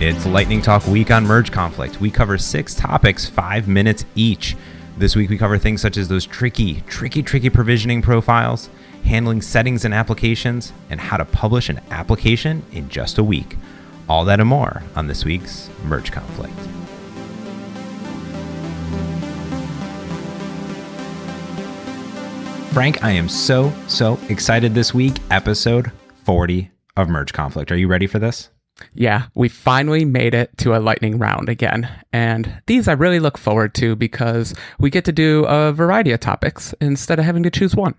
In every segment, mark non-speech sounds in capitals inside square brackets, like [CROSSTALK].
It's Lightning Talk Week on Merge Conflict. We cover six topics, five minutes each. This week, we cover things such as those tricky, tricky, tricky provisioning profiles, handling settings and applications, and how to publish an application in just a week. All that and more on this week's Merge Conflict. Frank, I am so, so excited this week. Episode 40 of Merge Conflict. Are you ready for this? Yeah, we finally made it to a lightning round again. And these I really look forward to because we get to do a variety of topics instead of having to choose one.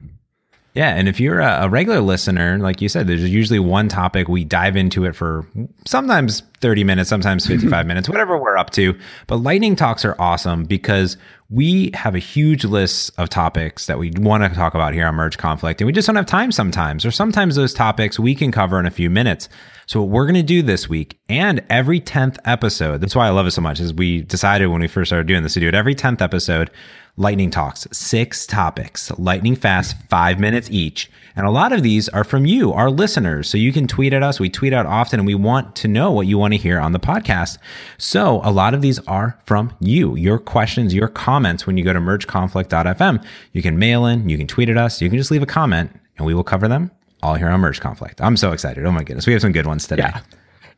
Yeah, and if you're a, regular listener, like you said, there's usually one topic. We dive into it for sometimes 30 minutes, sometimes 55 [LAUGHS] minutes, whatever we're up to. But lightning talks are awesome because we have a huge list of topics that we want to talk about here on Merge Conflict, and we just don't have time sometimes, or sometimes those topics we can cover in a few minutes. So what we're going to do this week and every 10th episode, that's why I love it so much, is we decided when we first started doing this to do it every 10th episode, lightning talks, six topics, lightning fast, five minutes each. And a lot of these are from you, our listeners. So you can tweet at us. We tweet out often and we want to know what you want to hear on the podcast. So a lot of these are from you, your questions, your comments when you go to mergeconflict.fm. You can mail in, you can tweet at us, you can just leave a comment and we will cover them all here on Merge Conflict. I'm so excited. Oh my goodness. We have some good ones today. Yeah.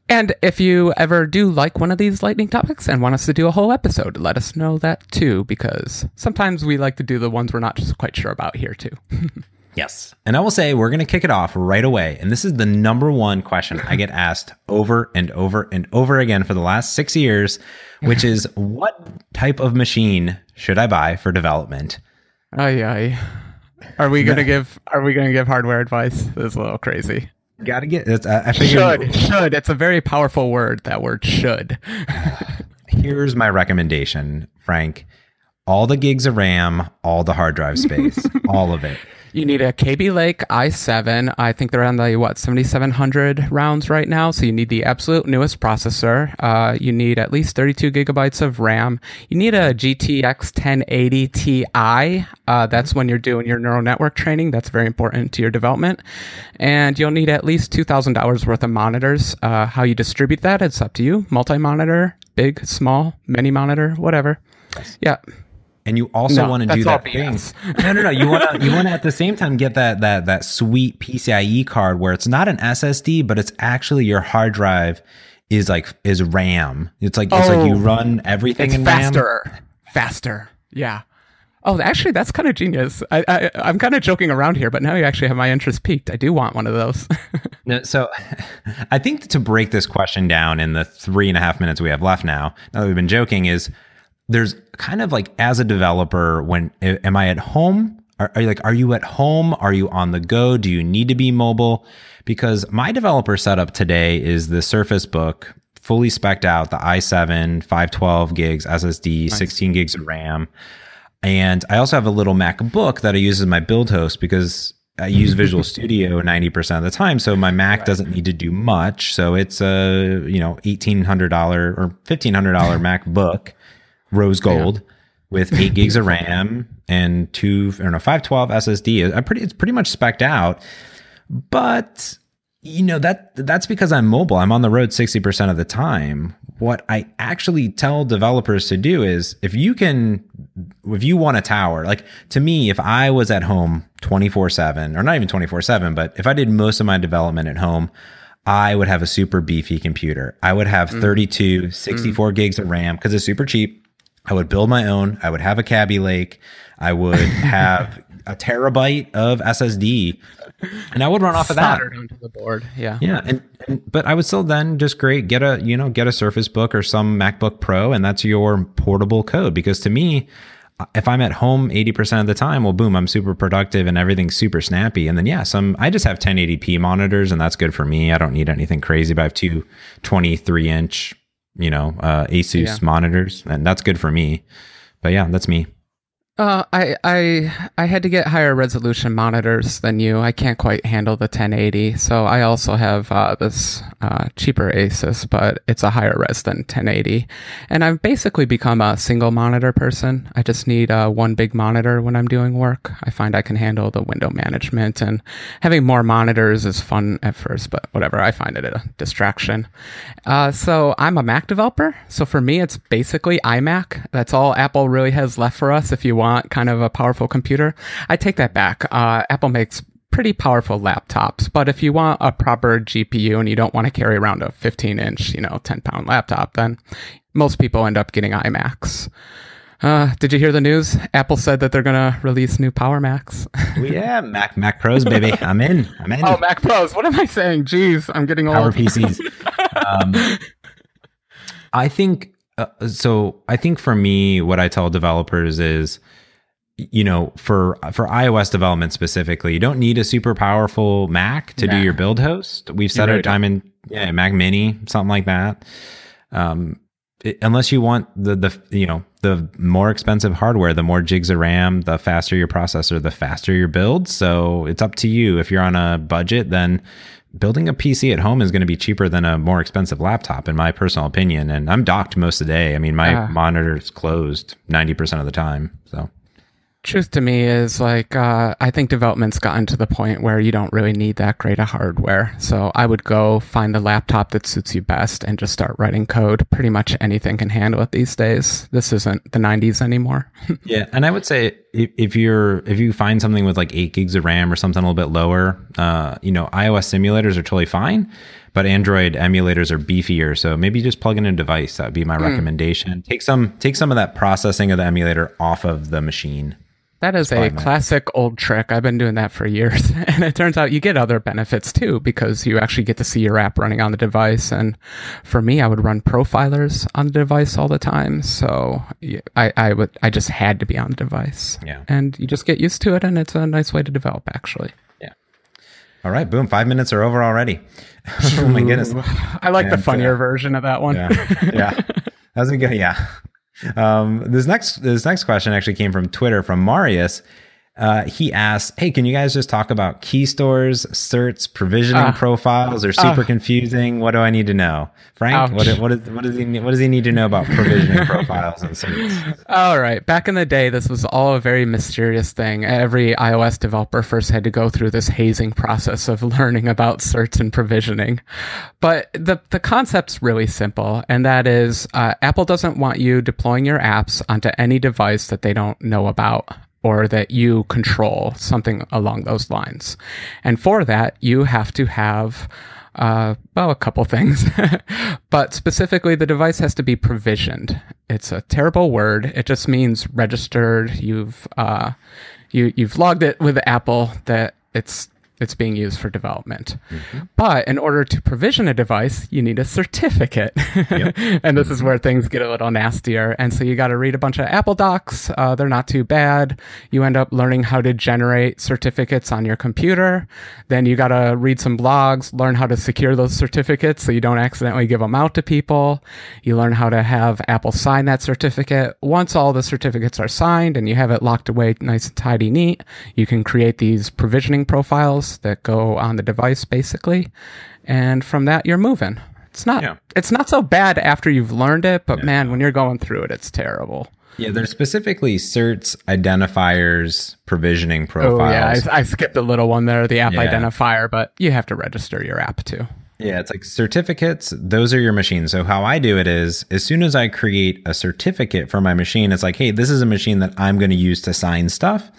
And if you ever do like one of these lightning topics and want us to do a whole episode, let us know that too, because sometimes we like to do the ones we're not just quite sure about here too. [LAUGHS] yes. And I will say we're going to kick it off right away. And this is the number one question I get [LAUGHS] asked over and over and over again for the last six years, which is what type of machine should I buy for development? Aye, aye. Are we gonna [LAUGHS] give Are we gonna give hardware advice? This is a little crazy. Got to get. I, I figured, should should. It's a very powerful word. That word should. [LAUGHS] Here's my recommendation, Frank. All the gigs of RAM, all the hard drive space, all of it. You need a Kaby Lake i7. I think they're on the what 7700 rounds right now. So you need the absolute newest processor. Uh, you need at least 32 gigabytes of RAM. You need a GTX 1080 Ti. Uh, that's when you're doing your neural network training. That's very important to your development. And you'll need at least two thousand dollars worth of monitors. Uh, how you distribute that, it's up to you. Multi monitor, big, small, many monitor, whatever. Yeah and you also no, want to do that thing. no, no, no. You want to you want to at the same time get that that that sweet PCIe card where it's not an SSD, but it's actually your hard drive is like is RAM. It's like oh, it's like you oh, run everything in faster, RAM. faster. Yeah. Oh, actually, that's kind of genius. I, I I'm kind of joking around here, but now you actually have my interest piqued. I do want one of those. [LAUGHS] no, so, [LAUGHS] I think to break this question down in the three and a half minutes we have left now, now that we've been joking, is there's kind of like as a developer, when am I at home? Are, are, you like, are you at home? Are you on the go? Do you need to be mobile? Because my developer setup today is the Surface Book, fully specced out, the i7, 512 gigs SSD, nice. 16 gigs of RAM. And I also have a little MacBook that I use as my build host because I use [LAUGHS] Visual Studio 90% of the time. So my Mac right. doesn't need to do much. So it's a, you know, $1,800 or $1,500 [LAUGHS] MacBook rose gold yeah. with eight [LAUGHS] gigs of RAM and two, I don't know, 512 SSD. I pretty, it's pretty much specked out. But you know that that's because I'm mobile. I'm on the road 60% of the time. What I actually tell developers to do is if you can if you want a tower, like to me if I was at home 24/7 or not even 24/7, but if I did most of my development at home, I would have a super beefy computer. I would have mm. 32, 64 mm. gigs of RAM because it's super cheap. I would build my own. I would have a Kaby Lake. I would [LAUGHS] have a terabyte of SSD, and I would run off of that. onto the board. Yeah, yeah. And, and, but I would still then just great get a you know get a Surface Book or some MacBook Pro, and that's your portable code. Because to me, uh, if I'm at home 80% of the time, well, boom, I'm super productive and everything's super snappy. And then, yeah, some, I just have 1080p monitors and that's good for me. I don't need anything crazy, but I have two 23 inch you know, uh, Asus yeah. monitors, and that's good for me. But yeah, that's me. Uh, I I I had to get higher resolution monitors than you. I can't quite handle the 1080, so I also have uh, this uh, cheaper Asus, but it's a higher res than 1080. And I've basically become a single monitor person. I just need uh, one big monitor when I'm doing work. I find I can handle the window management, and having more monitors is fun at first, but whatever. I find it a distraction. Uh, so I'm a Mac developer, so for me, it's basically iMac. That's all Apple really has left for us. If you want kind of a powerful computer. I take that back. Uh, Apple makes pretty powerful laptops, but if you want a proper GPU and you don't want to carry around a 15 inch, you know, 10 pound laptop, then most people end up getting iMacs. Uh, did you hear the news? Apple said that they're gonna release new Power Macs. yeah, [LAUGHS] Mac Mac Pros, baby. I'm in. I'm in. Oh, Mac Pros. What am I saying? Jeez, I'm getting old. Power PCs. [LAUGHS] um, I think uh, so. I think for me, what I tell developers is you know for for ios development specifically you don't need a super powerful mac to nah. do your build host. We've set our time in yeah. mac mini something like that. Um it, unless you want the the you know the more expensive hardware the more gigs of ram the faster your processor the faster your build. So it's up to you. If you're on a budget then building a pc at home is going to be cheaper than a more expensive laptop in my personal opinion. And i'm docked most of the day. I mean my uh, monitor's closed 90% of the time so truth to me is like uh, I think development's gotten to the point where you don't really need that great of hardware. So I would go find the laptop that suits you best and just start writing code. Pretty much anything can handle it these days. This isn't the 90s anymore. [LAUGHS] yeah, and I would say if you're if you find something with like eight gigs of RAM or something a little bit lower, uh, you know, iOS simulators are totally fine. But Android emulators are beefier, so maybe just plug in a device. That would be my mm. recommendation. Take some take some of that processing of the emulator off of the machine. That is a classic old trick. I've been doing that for years. [LAUGHS] And it turns out you get other benefits too because you actually get to see your app running on the device. And for me, I would run profilers on the device all the time. So I, I would, I just had to be on the device. Yeah. And you just get used to it. And it's a nice way to develop actually. Yeah. All right. Boom. Five minutes are over already. [LAUGHS] oh my goodness. I like and, the funnier uh, version of that one. Yeah. yeah. [LAUGHS] That was good. Yeah. Um, this next this next question actually came from Twitter from Marius. Uh, he asked, "Hey, can you guys just talk about key stores, certs, provisioning uh, profiles? Are super uh, confusing. What do I need to know, Frank? What, what, is, what does he what does he need to know about provisioning [LAUGHS] profiles and certs?" All right, back in the day, this was all a very mysterious thing. Every iOS developer first had to go through this hazing process of [LAUGHS] learning about certs and provisioning. But the the concept's really simple, and that is, uh, Apple doesn't want you deploying your apps onto any device that they don't know about or that you control, something along those lines. And for that, you have to have, uh, well, a couple things, [LAUGHS] but specifically, the device has to be provisioned. It's a terrible word. It just means registered. You've, uh, you, you've logged it with Apple that it's it's being used for development. Mm-hmm. But in order to provision a device, you need a certificate. Yep. [LAUGHS] and this mm-hmm. is where things get a little nastier. And so you got to read a bunch of Apple docs. Uh, they're not too bad. You end up learning how to generate certificates on your computer. Then you got to read some blogs, learn how to secure those certificates so you don't accidentally give them out to people. You learn how to have Apple sign that certificate. Once all the certificates are signed and you have it locked away nice and tidy, neat, you can create these provisioning profiles that go on the device basically, and from that you're moving. It's not yeah. it's not so bad after you've learned it, but yeah. man, when you're going through it, it's terrible. Yeah, there's specifically certs, identifiers, provisioning profiles. Oh, yeah, I, I skipped a little one there, the app yeah. identifier, but you have to register your app too. Yeah, it's like certificates, those are your machines. So, how I do it is as soon as I create a certificate for my machine, it's like, hey, this is a machine that I'm going to use to sign stuff.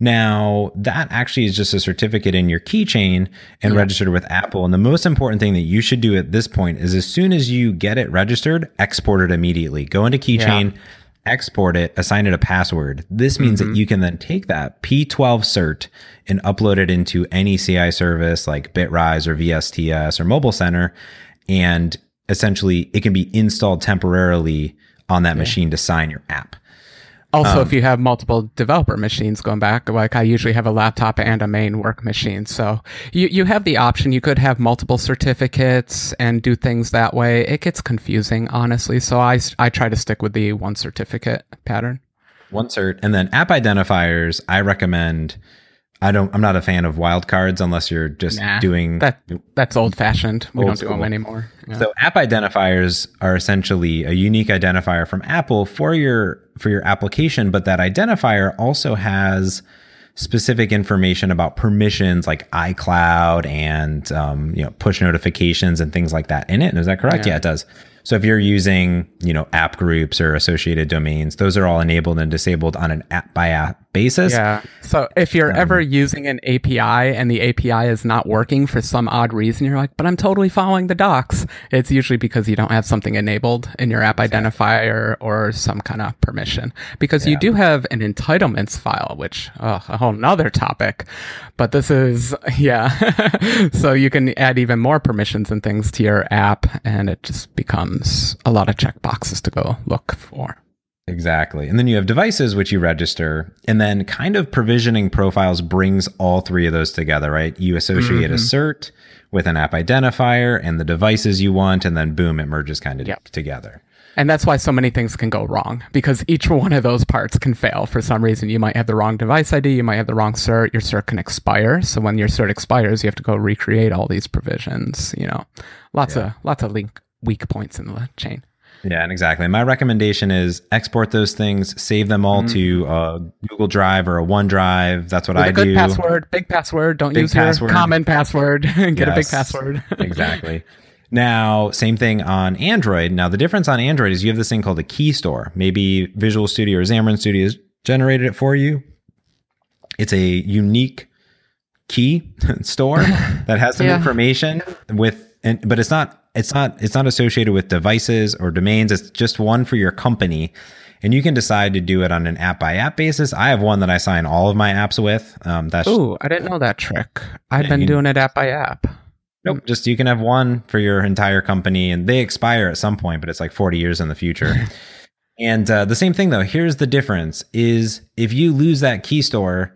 Now, that actually is just a certificate in your keychain and yeah. registered with Apple. And the most important thing that you should do at this point is as soon as you get it registered, export it immediately. Go into keychain, yeah. export it, assign it a password. This means mm-hmm. that you can then take that P12 cert and upload it into any CI service like Bitrise or VSTS or Mobile Center. And essentially, it can be installed temporarily on that yeah. machine to sign your app. Also, um, if you have multiple developer machines going back, like I usually have a laptop and a main work machine. So you, you have the option. You could have multiple certificates and do things that way. It gets confusing, honestly. So I, I try to stick with the one certificate pattern. One cert. And then app identifiers, I recommend I don't I'm not a fan of wildcards unless you're just Nah, doing That that's old fashioned. We Old don't do them anymore. Yeah. So app identifiers are essentially a unique identifier from Apple for your for your application, but that identifier also has specific information about permissions like iCloud and um, you know push notifications and things like that in it. Is that correct? Yeah. yeah, it does. So if you're using, you know, app groups or associated domains, those are all enabled and disabled on an app by app basis. Yeah. So if you're um, ever using an API and the API is not working for some odd reason, you're like, but I'm totally following the docs. It's usually because you don't have something enabled in your app identifier or some kind of permission. Because you do have an entitlements file, which, oh, a whole nother topic. But this is, [LAUGHS] yeah. [LAUGHS] so you can add even more permissions and things to your app, and it just becomes a lot of checkboxes to go look for. Exactly. And then you have devices, which you register. And then kind of provisioning profiles brings all three of those together, right? You associate mm-hmm. a cert with an app identifier and the devices you want. And then boom, it merges kind of Yep. together. And that's why so many things can go wrong because each one of those parts can fail for some reason. You might have the wrong device ID, you might have the wrong cert, your cert can expire. So when your cert expires, you have to go recreate all these provisions, you know. Lots of lots of link weak points in the [LAUGHS] chain. Yeah, and exactly. My recommendation is export those things, save them all to a Google Drive or a OneDrive. That's what With I a good do. password, big password, don't Big use password. your common password. [LAUGHS] Get a big password. [LAUGHS] exactly. Now, same thing on Android. Now, the difference on Android is you have this thing called a key store. Maybe Visual Studio or Xamarin Studio has generated it for you. It's a unique key store that has some Yeah. information with, and, but it's not, it's not, it's not associated with devices or domains. It's just one for your company. And you can decide to do it on an app by app basis. I have one that I sign all of my apps with. Um, that's Ooh, I didn't know that trick. I've Yeah, been doing it app by app. Nope. Just you can have one for your entire company and they expire at some point, but it's like 40 years in the future. [LAUGHS] and uh, the same thing though, here's the difference is if you lose that key store,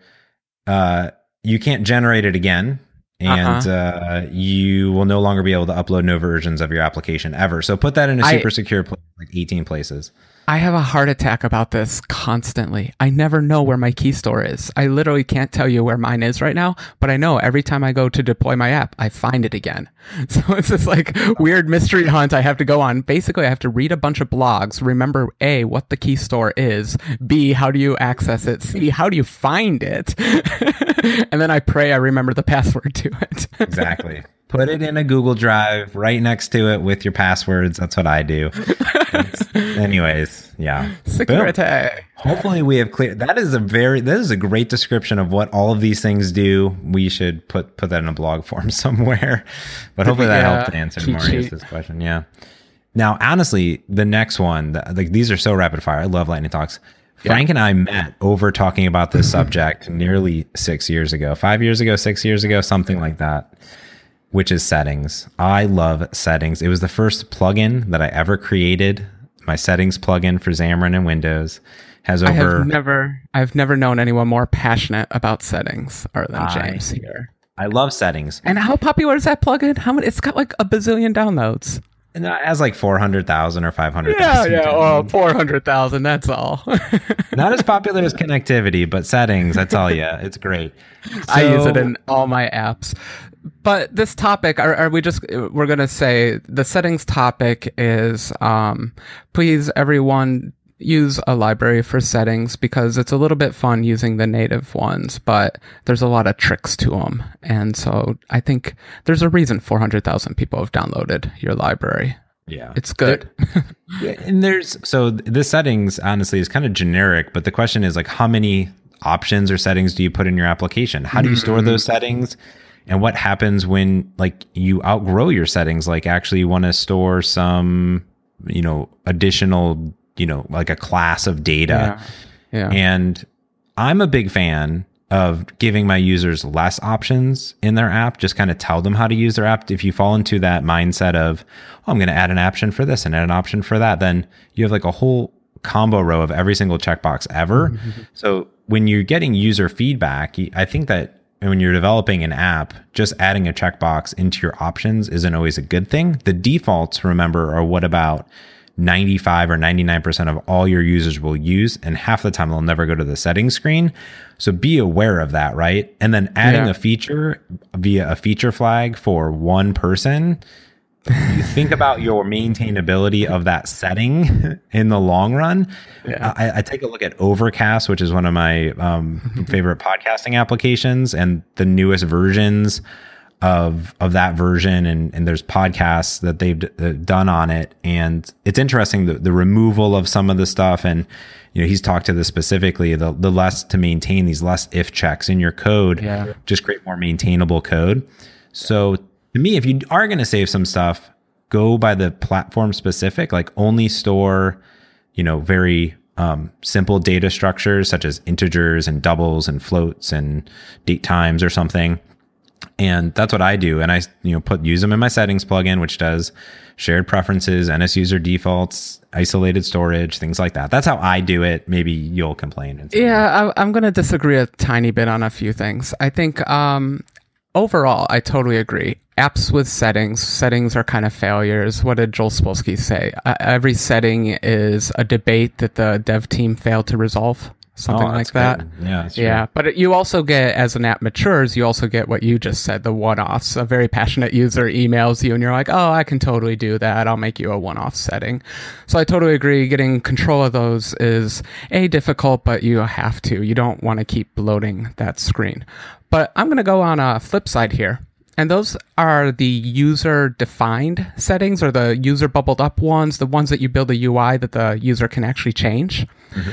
uh, you can't generate it again. And Uh-huh. uh, you will no longer be able to upload no versions of your application ever. So put that in a super secure place, like 18 places. I have a heart attack about this constantly. I never know where my key store is. I literally can't tell you where mine is right now, but I know every time I go to deploy my app, I find it again. [LAUGHS] So it's this like weird mystery hunt I have to go on. Basically, I have to read a bunch of blogs, remember A, what the key store is, B, how do you access it, C, how do you find it? [LAUGHS] and then I pray I remember the password to it. [LAUGHS] Exactly. Put it in a Google Drive right next to it with your passwords. That's what I do. [LAUGHS] Anyways, yeah. Boom. Security. Hopefully we have clear that is a very that is a great description of what all of these things do. We should put put that in a blog [LAUGHS] form somewhere. But hopefully that Yeah, helped answer Marius's question. Yeah. Now, honestly, the next one, like these are so rapid fire. I love lightning talks. Frank and I met over talking about this subject [LAUGHS] nearly six years ago, five years ago, six years ago, something like that, which is settings. I love settings. It was the first plugin that I ever created. My settings plugin for Xamarin and Windows has over. I have never I've never known anyone more passionate about settings other than I- James here. I love settings. And how popular is that plugin? How many? It's got like a bazillion downloads. And it has like 400,000 or 500,000. Oh, 400,000. That's all. [LAUGHS] Not as popular as connectivity, but settings, I tell you, it's great. I use it in all my apps. But this topic, are, are we just, we're going to say the settings topic is um, please, everyone, use a library for settings because it's a little bit fun using the native ones, but there's a lot of tricks to them. And so I think there's a reason 400,000 people have downloaded your library. Yeah. It's good. Yeah, and there's so th- this settings honestly is kind of generic, but the question is like how many options or settings do you put in your application? How do you store those settings? And what happens when like you outgrow your settings? Like actually you want to store some, you know, additional, you know, like a class of data. yeah. And I'm a big fan of giving my users less options in their app, just kind of tell them how to use their app. If you fall into that mindset of, oh, I'm going to add an option for this and add an option for that, then you have like a whole combo row of every single checkbox ever. Mm-hmm. So when you're getting user feedback, i think that when you're developing an app, just adding a checkbox into your options isn't always a good thing. The defaults, remember, are what about 95 or 99% of all your users will use, and half the time they'll never go to the settings screen. So be aware of that, right? And then adding Yeah. a feature via a feature flag for one person, you think about your maintainability of that setting [LAUGHS] in the long run. Yeah. I, I take a look at Overcast, which is one of my um, [LAUGHS] favorite podcasting applications, and the newest versions of of that version and and there's podcasts that they've d- uh, done on it and it's interesting the, the removal of some of the stuff and you know he's talked to this specifically the the less to maintain these less if checks in your code Yeah. just create more maintainable code so to me if you are going to save some stuff go by the platform specific like only store you know very um, simple data structures such as integers and doubles and floats and date times or something and that's what I do. And I, you know, put use them in my settings plugin, which does shared preferences, NS user defaults, isolated storage, things like that. That's how I do it. Maybe you'll complain. Yeah, I, I'm going to disagree a tiny bit on a few things. I think um, overall, I totally agree. Apps with settings, settings are kind of failures. What did Joel Spolsky say? Uh, every setting is a debate that the dev team failed to resolve, something Oh, like that. good. Yeah. that's true. Yeah, but you also get, as an app matures, you also get what you just said, the one-offs. A very passionate user emails you and you're like, oh, I can totally do that. I'll make you a one-off setting. So I totally agree. Getting control of those is A, difficult, but you have to. You don't want to keep bloating that screen. But I'm going to go on a flip side here. And those are the user defined settings or the user bubbled up ones, the ones that you build a UI that the user can actually change. Mm-hmm.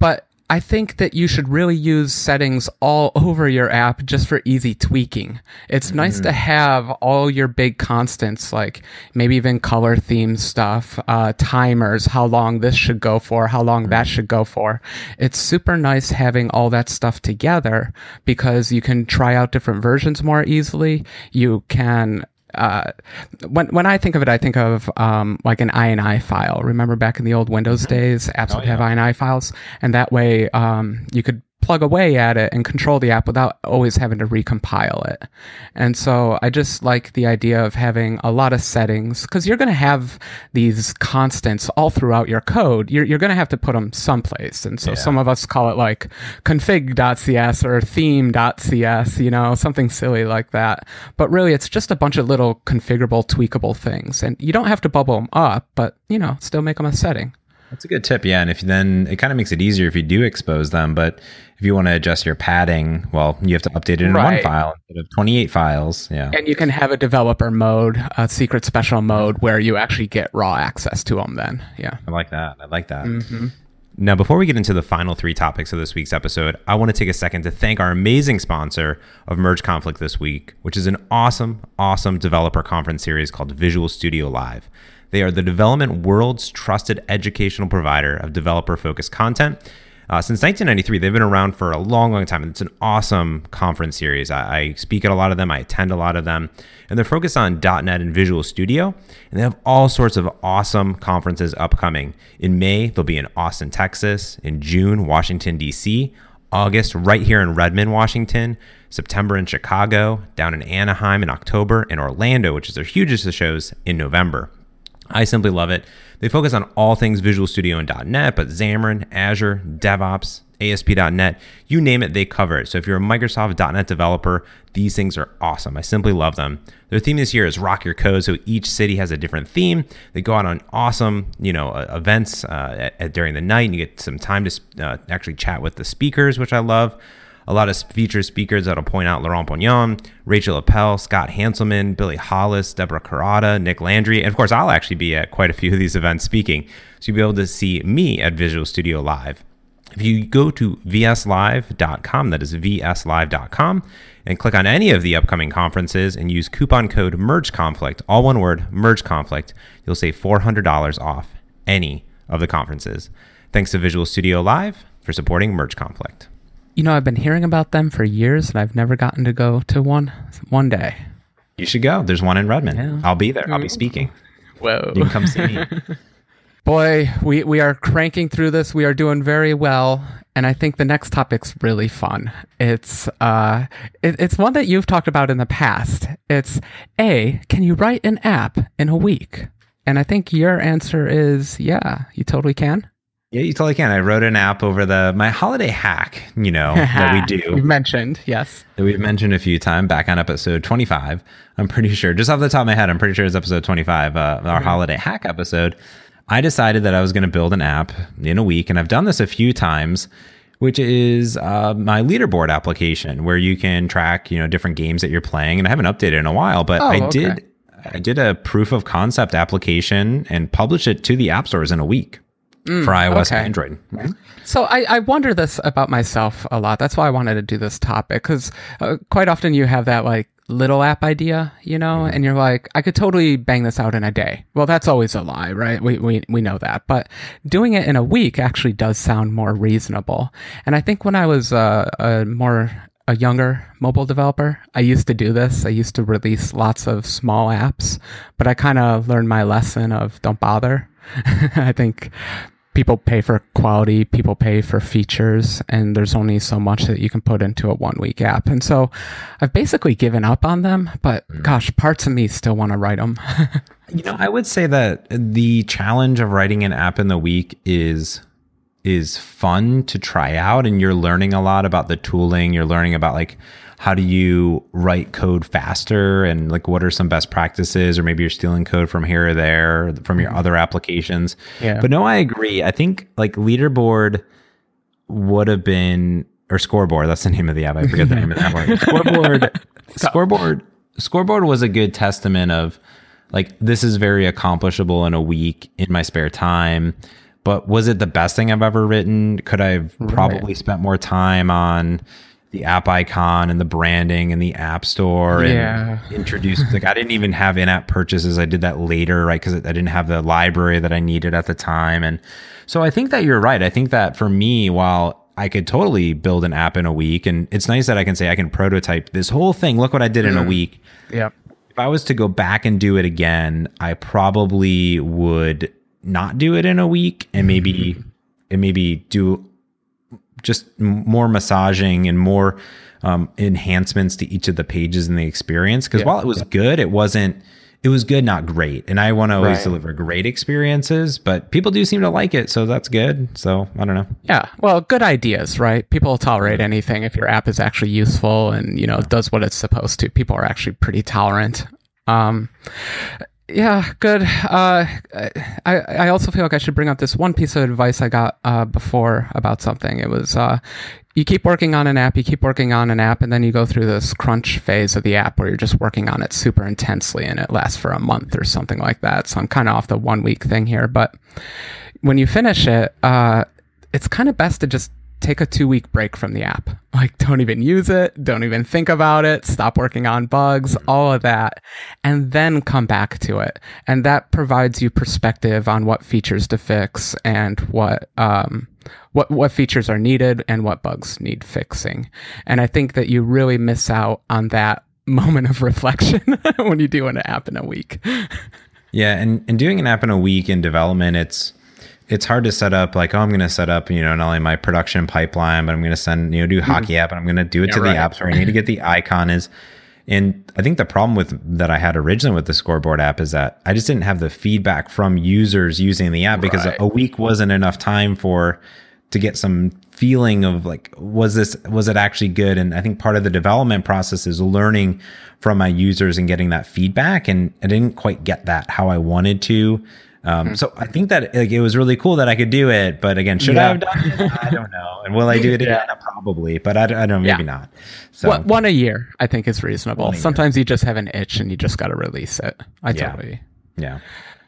But I think that you should really use settings all [LAUGHS] over your app just for easy tweaking. It's nice to have all your big constants, like maybe even color theme stuff, uh, timers, how long this should go for, how long that should go for. It's super nice having all that stuff together because you can try out different versions more easily. You can uh, when when I think of it, I think of um, like an INI file. Remember back in the old Windows days, apps would have INI files, and that way um, you could plug away at it and control the app without always having to recompile it. And so I just like the idea of having a lot of settings because you're going to have these constants all throughout your code. You're, you're going to have to put them someplace. And so some of us call it like config.cs or theme.cs, you know, something silly like that. But really, it's just a bunch of little configurable, tweakable things. And you don't have to bubble them up, but, you know, still make them a setting. That's a good tip. Yeah. And if then it kind of makes it easier if you do expose them. But if you want to adjust your padding, well, you have to update it in one file instead of 28 files. Yeah. And you can have a developer mode, a secret special mode where you actually get raw access to them then. Yeah. I like that. I like that. Mm-hmm. Now, before we get into the final three topics of this week's episode, I want to take a second to thank our amazing sponsor of Merge Conflict this week, which is an awesome, awesome developer conference series called Visual Studio Live. They are the development world's trusted educational provider of developer focused content. Uh, since 1993, they've been around for a long, long time. It's an awesome conference series. I, I speak at a lot of them, I attend a lot of them, and they're focused on .NET and Visual Studio. And they have all sorts of awesome conferences upcoming. In May, they'll be in Austin, Texas. In June, Washington D.C. August, right here in Redmond, Washington. September in Chicago. Down in Anaheim in October. And Orlando, which is their hugest of shows, in November. I simply love it. They focus on all things Visual Studio and .NET, but Xamarin, Azure, DevOps, ASP.NET, you name it, they cover it. So if you're a Microsoft .NET developer, these things are awesome. I simply love them. Their theme this year is Rock Your Code. So each city has a different theme. They go out on awesome, you know, uh, events uh, at, at- during the night, and you get some time to uh, actually chat with the speakers, which I love a lot of featured speakers that'll point out Laurent Bugnion, Rachel Appel, Scott Hanselman, Billy Hollis, Deborah Kurata, Nick Landry, and of course, I'll actually be at quite a few of these events speaking. So you'll be able to see me at Visual Studio Live. If you go to vslive.com, that is vslive.com, and click on any of the upcoming conferences and use coupon code Merge Conflict, all one word, Merge Conflict, you'll save $400 off any of the conferences. Thanks to Visual Studio Live for supporting Merge Conflict. You know, I've been hearing about them for years and I've never gotten to go to one one day. You should go. There's one in Redmond. Yeah. I'll be there. I'll be speaking. Whoa. You can come see me. [LAUGHS] Boy, we, we are cranking through this. We are doing very well. And I think the next topic's really fun. It's uh it, it's one that you've talked about in the past. It's A, can you write an app in a week? And I think your answer is yeah, you totally can. Yeah, you totally can. I wrote an app over the my holiday hack, you know, [LAUGHS] that we do. We've mentioned, yes. That we've mentioned a few times back on episode 25. I'm pretty sure, just off the top of my head, I'm pretty sure it's episode 25, uh, our mm-hmm. holiday hack episode. I decided that I was going to build an app in a week, and I've done this a few times, which is uh, my leaderboard application where you can track, you know, different games that you're playing. And I haven't updated in a while, but oh, I okay. did. I did a proof of concept application and published it to the app stores in a week mm, for iOS okay. and Android. Mm-hmm. So I, I, wonder this about myself a lot. That's why I wanted to do this topic because uh, quite often you have that like little app idea, you know, mm-hmm. and you're like, I could totally bang this out in a day. Well, that's always a lie, right? We, we, we know that. But doing it in a week actually does sound more reasonable. And I think when I was uh, a more a younger mobile developer, I used to do this. I used to release lots of small apps, but I kind of learned my lesson of don't bother. [LAUGHS] I think people pay for quality, people pay for features, and there's only so much that you can put into a one week app. And so I've basically given up on them, but mm. gosh, parts of me still want to write them. [LAUGHS] you know, I would say that the challenge of writing an app in the week is is fun to try out and you're learning a lot about the tooling, you're learning about like how do you write code faster? And like what are some best practices? Or maybe you're stealing code from here or there from your mm-hmm. other applications. Yeah. but no i agree. I think like leaderboard would have been or scoreboard that's the name of the app. I forget the name of that one. [LAUGHS] Scoreboard [LAUGHS] scoreboard scoreboard was a good testament of like this is very accomplishable in a week in my spare time but was it the best thing i've ever written? Could i've right. probably spent more time on the app icon and the branding and the app store yeah. and introduce like I didn't even have in-app purchases. I did that later, right? Because I didn't have the library that I needed at the time. And so I think that you're right. I think that for me, while I could totally build an app in a week, and it's nice that I can say I can prototype this whole thing. Look what I did mm. in a mm. week. Yeah. If I was to go back and do it again, I probably would not do it in a week and maybe mm-hmm. and maybe do just more massaging and more um, enhancements to each of the pages in the experience. Because yeah. while it was good, it wasn't. It was good, not great. And I want to always right. deliver great experiences, but people do seem to like it, so that's good. So I don't know. Yeah, well, good ideas, right? People tolerate anything if your app is actually useful and you know does what it's supposed to. People are actually pretty tolerant. Um, yeah, good. Uh, I I also feel like I should bring up this one piece of advice I got uh, before about something. It was uh, you keep working on an app, you keep working on an app, and then you go through this crunch phase of the app where you're just working on it super intensely, and it lasts for a month or something like that. So I'm kind of off the one week thing here, but when you finish it, uh, it's kind of best to just take a two week break from the app. Like, don't even use it, don't even think about it, stop working on bugs, all of that, and then come back to it. And that provides you perspective on what features to fix and what, um, what, what features are needed and what bugs need fixing. And I think that you really miss out on that [LAUGHS] moment of reflection [LAUGHS] when you do an app in a week. [LAUGHS] Yeah, and, and doing an app in a week in development, it's it's hard to set up like oh i'm going to set up you know not only my production pipeline but i'm going to send you know do hockey mm-hmm. app and i'm going to do it yeah, to right. the apps where i need to get the icon is and i think the problem with that i had originally with the scoreboard app is that i just didn't have the feedback from users using the app because a week wasn't enough time for to get some feeling of like was this was it actually good and i think part of the development process is learning from my users and getting that feedback and i didn't quite get that how i wanted to um, mm-hmm. So I think that like it was really cool that I could do it, but again, should yeah. I have done it? I don't know. And will I do it [LAUGHS] again? Yeah. Probably, but I, I don't know, maybe yeah. not. So one, one, a year, I think is reasonable. Sometimes you just have an itch and you just got to release it. I totally, yeah.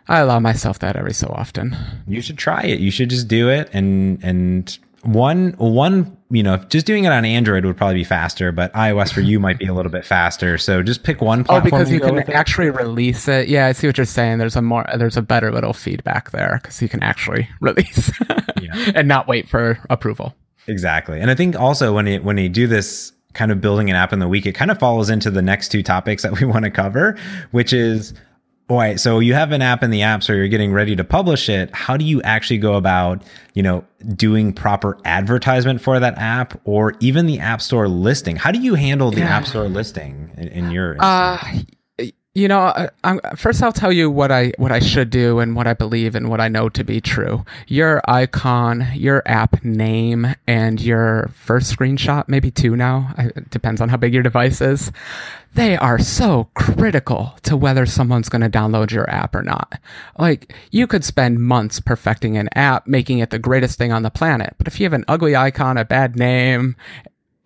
I allow myself that every so often. You should try it. You should just do it and and one one you know just doing it on android would probably be faster but ios for you might be a little bit faster. So just pick one oh, platform oh because you can actually release it. Yeah i see what you're saying. There's a more there's a better little feedback there because you can actually [LAUGHS] release yeah. and not wait for approval. Exactly. And i think also when you when you do this kind of building an app in the week it kind of follows into the next two topics that we want to cover which is Right. So you have an app in the app store, you're getting ready to publish it. How do you actually go about, you know, doing proper advertisement for that app or even the app store listing? How do you handle the yeah. app store listing in, in your uh, You know, I, I'm, first I'll tell you what I what I should do and what I believe and what I know to be true. Your icon, your app name, and your first screenshot, maybe two now, it depends on how big your device is. They are so critical to whether someone's going to download your app or not. Like you could spend months perfecting an app, making it the greatest thing on the planet, but if you have an ugly icon, a bad name,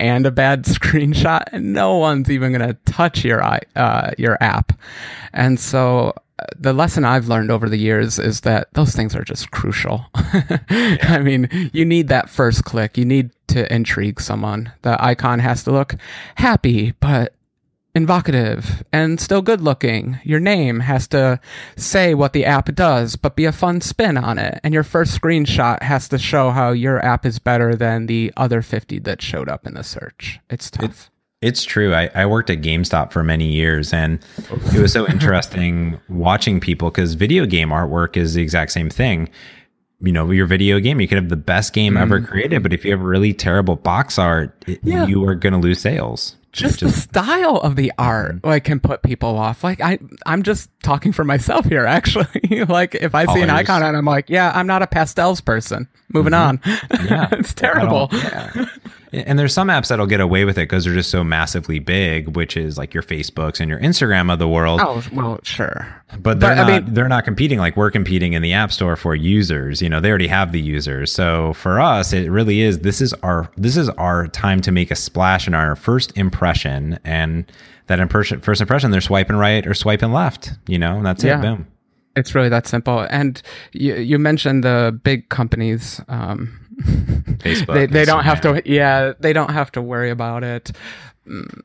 and a bad [LAUGHS] screenshot, and no one's even going to touch your uh, your app. And so uh, the lesson I've learned over the years is that those things are just crucial. [LAUGHS] I mean, you need that first click. You need to intrigue someone. The icon has to look happy, but invocative and still good looking. Your name has to say what the app does, but be a fun spin on it. And your first screenshot has to show how your app is better than the other 50 that showed up in the search. It's tough. It's, it's true. I, I worked at GameStop for many years, and it was so [LAUGHS] interesting watching people because video game artwork is the exact same thing you know your video game you could have the best game mm-hmm. ever created but if you have really terrible box art it, yeah. you are going to lose sales just, just the style of the art mm-hmm. like can put people off. Like i i'm just talking for myself here [LAUGHS] actually. Like if i see an icon and i'm like yeah i'm not a pastels person. Moving mm-hmm. on. Yeah [LAUGHS] it's terrible. Yeah. [LAUGHS] And there's some apps that'll get away with it because they're just so massively big, which is like your Facebooks and your Instagram of the world. Oh well, sure. But they're but, not. I mean, they're not competing like we're competing in the App Store for users. You know, they already have the users. So for us, it really is. This is our this is our time to make a splash in our first impression, and that impression, first impression, they're swiping right or swiping left. You know, and that's yeah. it. Boom. It's really that simple. And you, you mentioned the big companies. Um, [LAUGHS] Facebook. they, they don't have to. Yeah, they don't have to worry about it. Mm,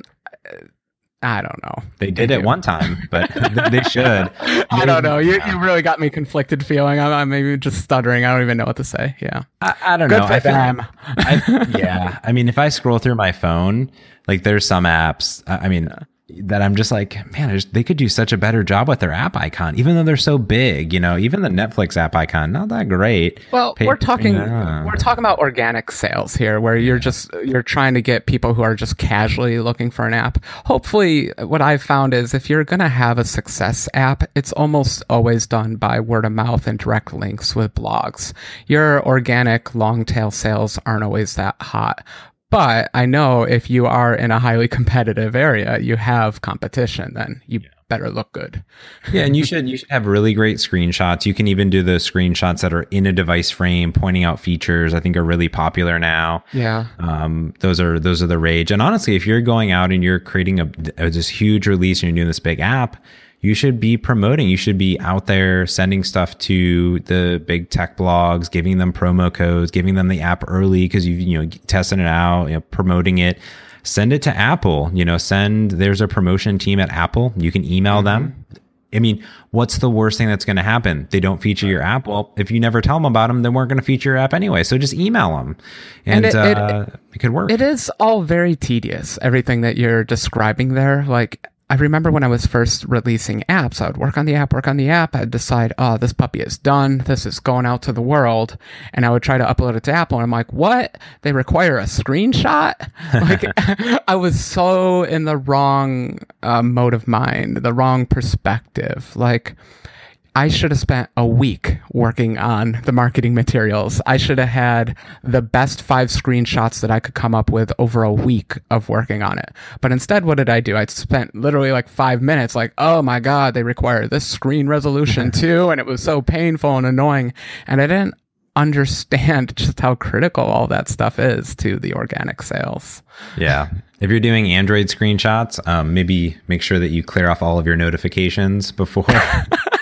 I don't know. They did they it one time, but [LAUGHS] [LAUGHS] they should. I don't know. You, you really got me conflicted feeling. I'm, I'm, maybe just stuttering. I don't even know what to say. Yeah. I, I don't Good know. For I them. I, yeah. I mean, if I scroll through my phone, like there's some apps. I mean, that I'm just like, man, they could do such a better job with their app icon, even though they're so big. You know, even the Netflix app icon, not that great. Well, we're talking we're talking about organic sales here, where you're just you're trying to get people who are just casually looking for an app. Hopefully, what I've found is if you're going to have a success app, it's almost always done by word of mouth and direct links with blogs. Your organic long tail sales aren't always that hot. But I know if you are in a highly competitive area, you have competition, then you yeah. better look good. yeah, and you should you should have really great screenshots. You can even do the screenshots that are in a device frame, pointing out features. I think are really popular now. Yeah, um, those are those are the rage. And honestly, if you're going out and you're creating a, a this huge release and you're doing this big app, you should be promoting. You should be out there sending stuff to the big tech blogs, giving them promo codes, giving them the app early because you've you know testing it out, you know, promoting it. Send it to Apple. You know, send. There's a promotion team at Apple. You can email mm-hmm. them. I mean, what's the worst thing that's going to happen? They don't feature your app. Well, if you never tell them about them, they weren't going to feature your app anyway. So just email them, and, and it, uh, it, it could work. It is all very tedious. Everything that you're describing there, like I remember when I was first releasing apps, I would work on the app, work on the app. I'd decide, oh, this puppy is done. This is going out to the world. And I would try to upload it to Apple. And I'm like, what? They require a screenshot? [LAUGHS] like, [LAUGHS] I was so in the wrong uh, mode of mind, the wrong perspective. Like, I should have spent a week working on the marketing materials. I should have had the best five screenshots that I could come up with over a week of working on it. But instead, what did I do? I spent literally like five minutes, like, oh my God, they require this screen resolution [LAUGHS] too. And it was so painful and annoying. And I didn't understand [LAUGHS] just how critical all that stuff is to the organic sales. Yeah. If you're doing Android screenshots, um, maybe make sure that you clear off all of your notifications before. [LAUGHS]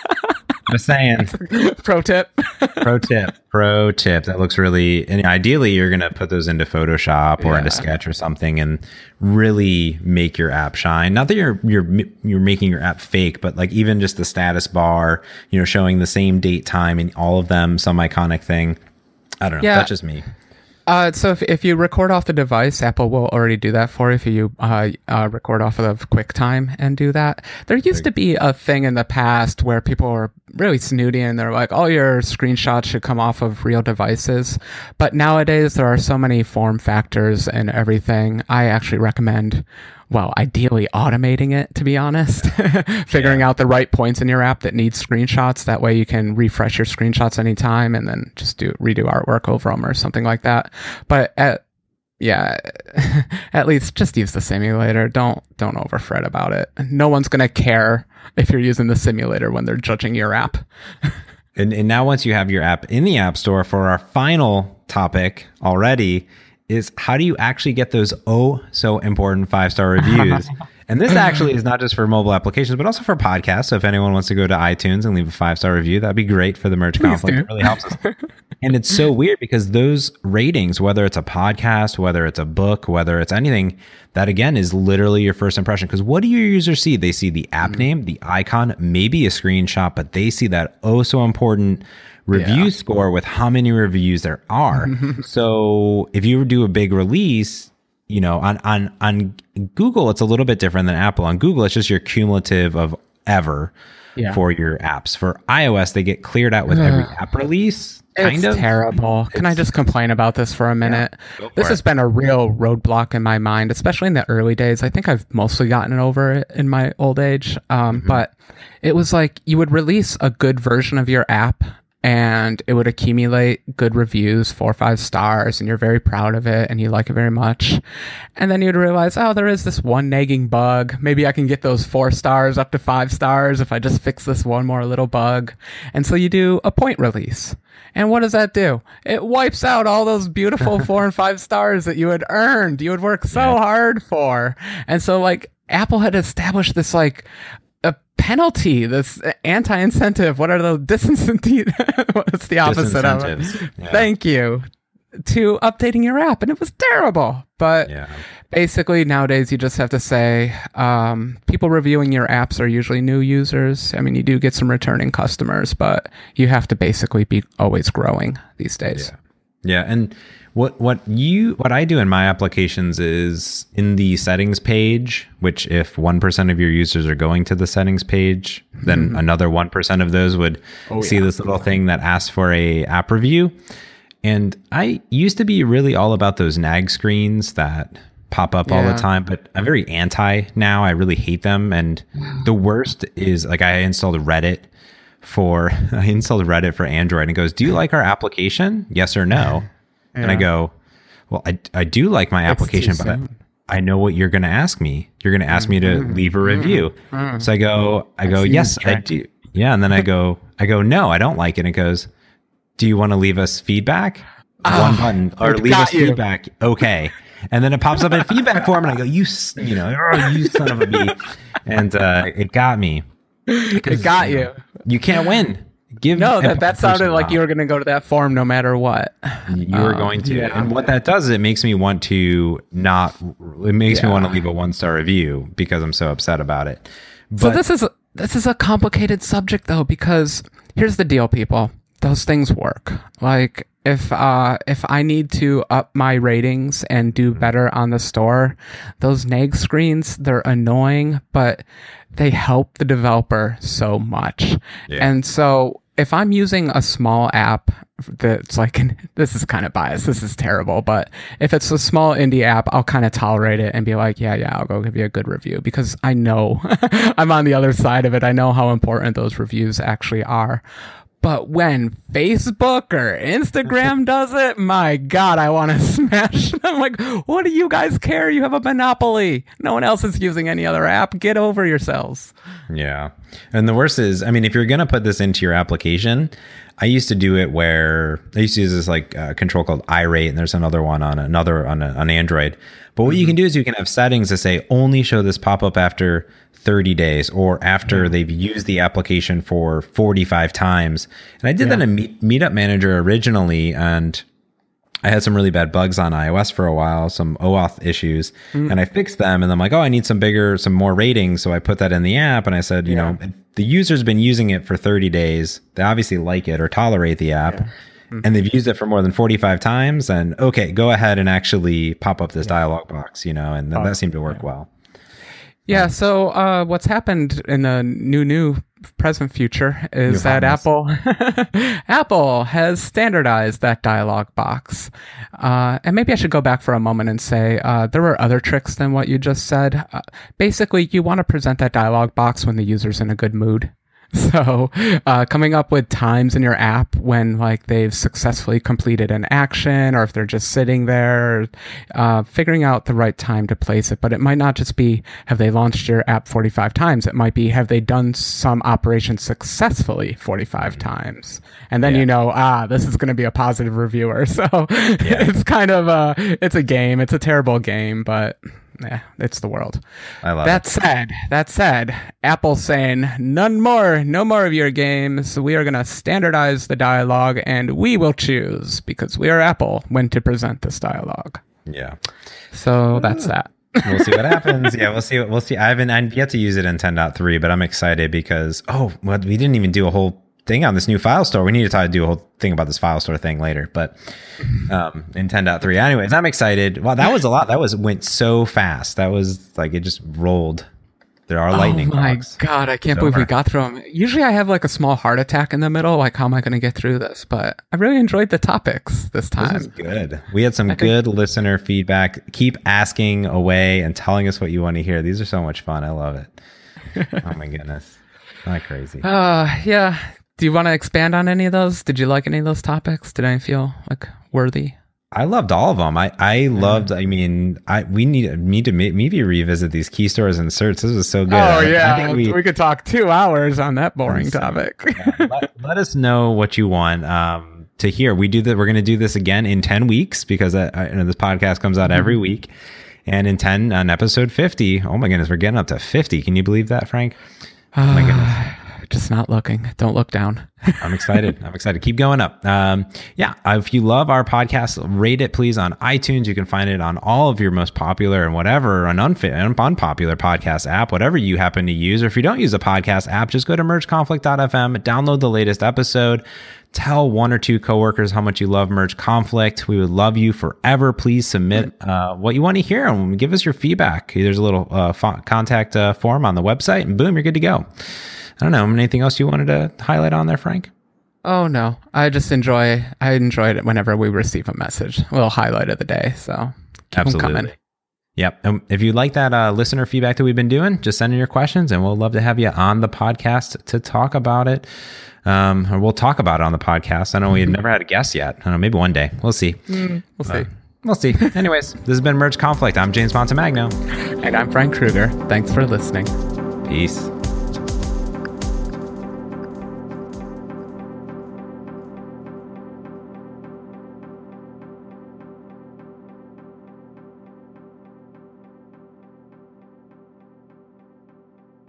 Just saying. [LAUGHS] Pro tip. [LAUGHS] Pro tip. Pro tip. That looks really. And ideally, you're going to put those into Photoshop or yeah. into Sketch or something, and really make your app shine. Not that you're you're you're making your app fake, but like even just the status bar, you know, showing the same date, time, and all of them, some iconic thing. I don't know. Yeah. That's just me. Uh, so if, if you record off the device, Apple will already do that for you if you uh, uh, record off of QuickTime and do that. There used to be a thing in the past where people were really snooty and they're like, all your screenshots should come off of real devices. But nowadays, there are so many form factors and everything. I actually recommend, well, ideally automating it, to be honest, [LAUGHS] figuring yeah. out the right points in your app that need screenshots. That way you can refresh your screenshots anytime and then just do redo artwork over them or something like that. But at, yeah, [LAUGHS] at least just use the simulator. Don't don't overfret about it. No one's gonna care if you're using the simulator when they're judging your app. [LAUGHS] and, and now once you have your app in the app store for our final topic already is how do you actually get those oh so important five star reviews? [LAUGHS] and this [CLEARS THROAT] actually is not just for mobile applications, but also for podcasts. So if anyone wants to go to iTunes and leave a five star review, that'd be great for the merge Please conflict. Do. It really helps us. [LAUGHS] and it's so weird because those ratings, whether it's a podcast, whether it's a book, whether it's anything, that again is literally your first impression. Because what do your users see? They see the app mm-hmm. name, the icon, maybe a screenshot, but they see that oh so important review yeah. score with how many reviews there are. [LAUGHS] so if you do a big release, you know, on on on Google, it's a little bit different than Apple. On Google, it's just your cumulative of ever yeah. for your apps. For iOS, they get cleared out with every app release. Kind it's of terrible. Can I just complain about this for a minute? Yeah, this has been a real roadblock in my mind, especially in the early days. I think I've mostly gotten over it in my old age. Um, mm-hmm. But it was like you would release a good version of your app and it would accumulate good reviews, four or five stars, and you're very proud of it and you like it very much. And then you'd realize, oh, there is this one nagging bug. Maybe I can get those four stars up to five stars if I just fix this one more little bug. And so you do a point release. And what does that do? It wipes out all those beautiful [LAUGHS] four and five stars that you had earned, you had worked so yeah. hard for. And so, like, Apple had established this like penalty, this anti-incentive. What are the [LAUGHS] disincentive? What's the opposite of it? Yeah. Thank you to updating your app, and it was terrible. But yeah. basically, nowadays you just have to say um, people reviewing your apps are usually new users. I mean, you do get some returning customers, but you have to basically be always growing these days. Yeah, yeah. and what what you what I do in my applications is in the settings page, which if one percent of your users are going to the settings page, then mm-hmm. another one percent of those would oh, see yeah. this little thing that asks for a app review. And I used to be really all about those nag screens that pop up yeah. all the time, but I'm very anti now. I really hate them. And the worst is like I installed Reddit for [LAUGHS] I installed Reddit for Android and it goes, Do you like our application? Yes or no? Yeah. And I go, well, I, I do like my application, but I, I, know what you're going to ask me. You're going to ask me to mm-hmm. leave a mm-hmm. review. Mm-hmm. So I go, I go, yes, I do. Yeah. And then I go, I go, no, I don't like it. And it goes, do you want to leave us feedback? Oh, One button or leave us you. feedback. Okay. And then it pops up in feedback form and I go, you, you know, oh, you son of a bee. And uh, it got me. It got you. You can't win. Give no, that, that sounded like you were going to go to that forum no matter what. You were um, going to, yeah. and what that does is it makes me want to not. It makes yeah. me want to leave a one star review because I'm so upset about it. But, so this is this is a complicated subject though because here's the deal, people. Those things work. Like if uh if I need to up my ratings and do mm-hmm. better on the store, those nag screens they're annoying, but they help the developer so much. Yeah. And so if I'm using a small app that's like, [LAUGHS] this is kind of biased, this is terrible, but if it's a small indie app, I'll kind of tolerate it and be like, yeah, yeah, I'll go give you a good review because I know [LAUGHS] I'm on the other side of it. I know how important those reviews actually are. But when Facebook or Instagram does it, my God, I want to [LAUGHS] smash them. Like, what do you guys care? You have a monopoly. No one else is using any other app. Get over yourselves. Yeah. And the worst is, I mean, if you're going to put this into your application, I used to do it where I used to use this like uh, control called iRate, and there's another one on another on, a, on Android. But what mm-hmm. you can do is you can have settings to say only show this pop up after 30 days or after mm-hmm. they've used the application for 45 times. And I did yeah. that in Meet, Meetup Manager originally, and I had some really bad bugs on iOS for a while, some OAuth issues, mm. and I fixed them. And I'm like, oh, I need some bigger, some more ratings. So I put that in the app, and I said, you yeah. know, the user's been using it for 30 days. They obviously like it or tolerate the app. Yeah. Mm-hmm. And they've used it for more than 45 times. And okay, go ahead and actually pop up this dialog box, you know, and oh, that seemed to work well. Yeah. So uh, what's happened in the new new present future is that Apple [LAUGHS] Apple has standardized that dialog box. Uh, and maybe I should go back for a moment and say uh, there were other tricks than what you just said. Uh, basically, you want to present that dialog box when the user's in a good mood. [LAUGHS] So, uh, coming up with times in your app when like they've successfully completed an action, or if they're just sitting there, uh, figuring out the right time to place it. But it might not just be have they launched your app 45 times. It might be have they done some operation successfully 45 times, and then Yeah. you know ah this is going to be a positive reviewer. [LAUGHS] So it's kind of a it's a game. It's a terrible game, but yeah, it's the world. I love That it. said, that said, Apple's saying none more, no more of your games. We are going to standardize the dialogue, and we will choose because we are Apple when to present this dialogue. Yeah. So that's ah. that. we'll see what [LAUGHS] happens. Yeah, we'll see. We'll see. I haven't I've yet to use it in 10.3, but I'm excited because oh, well, we didn't even do a whole thing on this new file store. We need to try to do a whole thing about this file store thing later. But um, in 10.3, anyways, I'm excited. Wow, that was a lot. That was went so fast. That was like it just rolled. There are lightning oh my god, I can't believe we got through them. Usually I have like a small heart attack in the middle. Like, how am I going to get through this? But I really enjoyed the topics this This is time. good. We had some good listener feedback. Keep asking away and telling us what you want to hear. These are so much fun. I love it. [LAUGHS] oh my goodness. Not crazy. Uh, yeah. Do you want to expand on any of those? Did you like any of those topics? Did I feel like worthy? I loved all of them. I, I loved. I mean, I we need need to maybe revisit these key stores and certs. This was so good. Oh I- I yeah, we, we, could talk two hours on that boring topic. let, let us know what you want um, to hear. We do that. We're going to do this again in ten weeks because uh, I, you know, this podcast comes out Mm-hmm. every week. And in ten, on episode fifty. Oh my goodness, we're getting up to fifty. Can you believe that, Frank? Oh my goodness. Just not looking. Don't look down. [LAUGHS] I'm excited. I'm excited. Keep going up. Um, yeah. uh, If you love our podcast, rate it please on iTunes. You can find it on all of your most popular and whatever an unfit, unpopular podcast app, whatever you happen to use. Or if you don't use a podcast app, just go to mergeconflict.fm, download the latest episode. Tell one or two coworkers how much you love Merge Conflict. We would love you forever. Please submit uh, what you want to hear and give us your feedback. There's a little uh, contact uh, form on the website, and boom, you're good to go. I don't know. Anything else you wanted to highlight on there, Frank? Oh no, I just enjoy. I enjoyed it whenever we receive a message. A little highlight of the day. So keep Absolutely. coming. Yep. And if you like that uh, listener feedback that we've been doing, just send in your questions and we'll love to have you on the podcast to talk about it. Um, or we'll talk about it on the podcast. I know we've never had a guest yet. I don't know, maybe one day. We'll see. We'll see. We'll see. Anyways, this has been Merge Conflict. I'm James Montemagno. And I'm Frank Krueger. Thanks for listening. Peace.